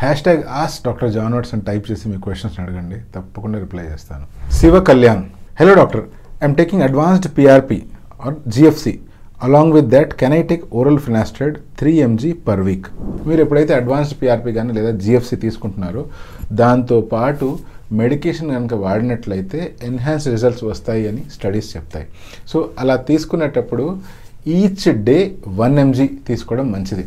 Hash tag ask doctor John అని type చేసి మీ క్వశ్చన్స్ అడగండి. తప్పకుండా రిప్లై చేస్తాను. Shiva Kalyan hello doctor I'm taking advanced PRP or GFC along with that can I take oral finasteride three MG per week మీరు ఎప్పుడైతే advanced PRP కానీ లేదా జిఎఫ్సి తీసుకుంటున్నారో దాంతో పాటు మెడికేషన్ కనుక వాడినట్లయితే ఎన్హాన్స్ రిజల్ట్స్ వస్తాయి అని స్టడీస్ చెప్తాయి. సో అలా తీసుకునేటప్పుడు ఈచ్ డే వన్ ఎంజీ తీసుకోవడం మంచిది.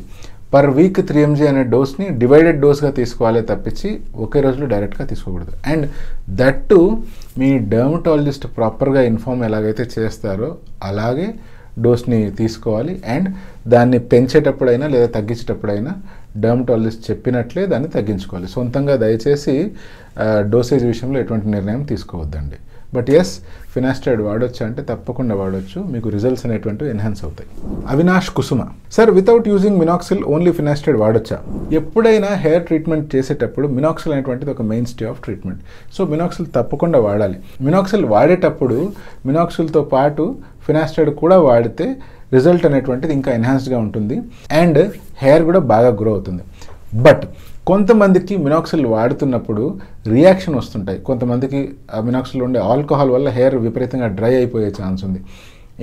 పర్ వీక్ త్రీ ఎంజీ అనే డోస్ని డివైడెడ్ డోస్గా తీసుకోవాలి తప్పించి ఒకే రోజులో డైరెక్ట్గా తీసుకోకూడదు. అండ్ దట్టు మీ డర్మటాలజిస్ట్ ప్రాపర్గా ఇన్ఫామ్ ఎలాగైతే చేస్తారో అలాగే డోస్ని తీసుకోవాలి. అండ్ దాన్ని పెంచేటప్పుడైనా లేదా తగ్గించేటప్పుడైనా డర్మటాలజిస్ట్ చెప్పినట్లే దాన్ని తగ్గించుకోవాలి. సొంతంగా దయచేసి డోసేజ్ విషయంలో ఎటువంటి నిర్ణయం తీసుకోవద్దండి. బట్ ఎస్ ఫినాస్టైడ్ వాడొచ్చు అంటే తప్పకుండా వాడొచ్చు. మీకు రిజల్ట్స్ అనేటువంటివి ఎన్హాన్స్ అవుతాయి. Avinash Kusuma. Sir without using minoxidil only finasteride వాడొచ్చా? ఎప్పుడైనా హెయిర్ ట్రీట్మెంట్ చేసేటప్పుడు మినాక్సిల్ అనేటువంటిది ఒక mainstay of treatment so minoxidil తప్పకుండా వాడాలి. మినాక్సిల్ వాడేటప్పుడు మినాక్సిల్తో పాటు ఫినాస్టైడ్ కూడా వాడితే రిజల్ట్ అనేటువంటిది ఇంకా ఎన్హాన్స్డ్గా ఉంటుంది. అండ్ హెయిర్ కూడా బాగా గ్రో అవుతుంది. బట్ కొంతమందికి మినాక్సిల్ వాడుతున్నప్పుడు రియాక్షన్ వస్తుంటాయి. కొంతమందికి ఆ మినాక్సిల్ ఉండే ఆల్కహాల్ వల్ల హెయిర్ విపరీతంగా డ్రై అయిపోయే ఛాన్స్ ఉంది.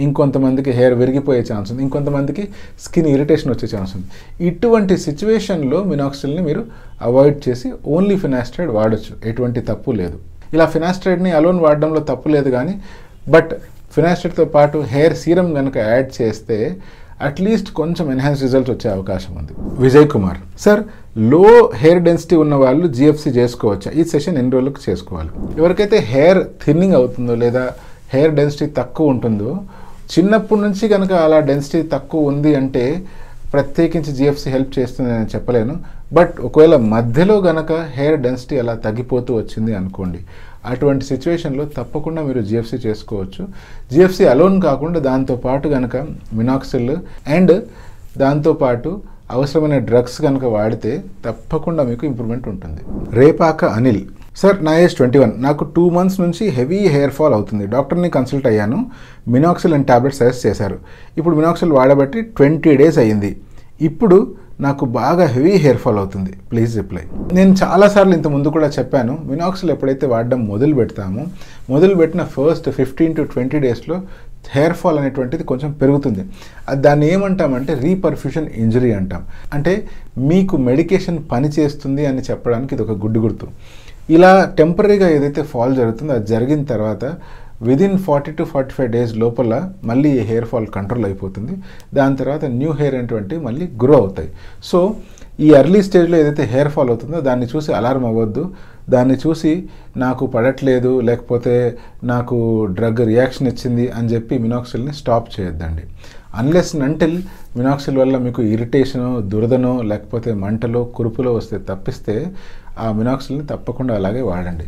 ఇంకొంతమందికి హెయిర్ విరిగిపోయే ఛాన్స్ ఉంది. ఇంకొంతమందికి స్కిన్ ఇరిటేషన్ వచ్చే ఛాన్స్ ఉంది. ఇటువంటి సిచ్యువేషన్లో మినాక్సిల్ని మీరు అవాయిడ్ చేసి ఓన్లీ ఫినాస్ట్రైడ్ వాడచ్చు. ఎటువంటి తప్పు లేదు. ఇలా ఫినాస్ట్రైడ్ని అలోన్ వాడడంలో తప్పు లేదు కానీ బట్ ఫినాస్ట్రైడ్తో పాటు హెయిర్ సీరం కనుక యాడ్ చేస్తే అట్లీస్ట్ కొంచెం ఎన్హాన్స్ రిజల్ట్స్ వచ్చే అవకాశం ఉంది. విజయ్ కుమార్. సార్లో హెయిర్ డెన్సిటీ ఉన్న వాళ్ళు జిఎఫ్సి చేసుకోవచ్చా? ఈ సెషన్ ఎన్ని రోజులకు చేసుకోవాలి? ఎవరికైతే హెయిర్ థిన్నింగ్ అవుతుందో లేదా హెయిర్ డెన్సిటీ తక్కువ ఉంటుందో చిన్నప్పటి నుంచి కనుక అలా డెన్సిటీ తక్కువ ఉంది అంటే ప్రత్యేకించి జిఎఫ్సి హెల్ప్ చేస్తుంది నేను చెప్పలేను. బట్ ఒకవేళ మధ్యలో గనక హెయిర్ డెన్సిటీ అలా తగ్గిపోతూ వచ్చింది అనుకోండి అటువంటి సిచ్యువేషన్లో తప్పకుండా మీరు జిఎఫ్సి చేసుకోవచ్చు. జిఎఫ్సి అలోన్ కాకుండా దాంతోపాటు కనుక మినాక్సిల్ అండ్ దాంతోపాటు అవసరమైన డ్రగ్స్ కనుక వాడితే తప్పకుండా మీకు ఇంప్రూవ్మెంట్ ఉంటుంది. రేపాక అనిల్ సార్ నా ఏజ్ ట్వంటీ వన్. నాకు టూ మంత్స్ నుంచి హెవీ హెయిర్ ఫాల్ అవుతుంది. డాక్టర్ని కన్సల్ట్ అయ్యాను. మినాక్సిల్ అండ్ టాబ్లెట్స్ సజెస్ట్ చేశారు. ఇప్పుడు మినాక్సిల్ వాడబట్టి ట్వంటీ డేస్ అయ్యింది. ఇప్పుడు నాకు బాగా హెవీ హెయిర్ ఫాల్ అవుతుంది. Please reply. నేను చాలాసార్లు ఇంత ముందు కూడా చెప్పాను మినాక్సిల్ ఎప్పుడైతే వాడడం మొదలు పెడతామో మొదలు పెట్టిన ఫస్ట్ ఫిఫ్టీన్ టు ట్వంటీ డేస్లో హెయిర్ ఫాల్ అనేటువంటిది కొంచెం పెరుగుతుంది. దాన్ని ఏమంటామంటే రీపర్ఫ్యూషన్ ఇంజరీ అంటాం. అంటే మీకు మెడికేషన్ పని చేస్తుంది అని చెప్పడానికి ఇది ఒక గుడ్డు గుర్తు. ఇలా టెంపరీగా ఏదైతే ఫాల్ జరుగుతుందో అది జరిగిన తర్వాత within forty to forty five days లోపల మళ్ళీ ఈ హెయిర్ ఫాల్ కంట్రోల్ అయిపోతుంది. దాని తర్వాత న్యూ హెయిర్ అనేటువంటివి మళ్ళీ గ్రో అవుతాయి. సో ఈ ఎర్లీ స్టేజ్లో ఏదైతే హెయిర్ ఫాల్ అవుతుందో దాన్ని చూసి అలారం అవ్వద్దు. దాన్ని చూసి నాకు పడట్లేదు లేకపోతే నాకు డ్రగ్ రియాక్షన్ ఇచ్చింది అని చెప్పి మినాక్సిల్ని స్టాప్ చేయొద్దండి. అన్లెస్ నంటిల్ మినాక్సిల్ వల్ల మీకు ఇరిటేషనో దురదనో లేకపోతే మంటలో కురుపులో వస్తే తప్పిస్తే ఆ మినాక్సిల్ని తప్పకుండా అలాగే వాడండి.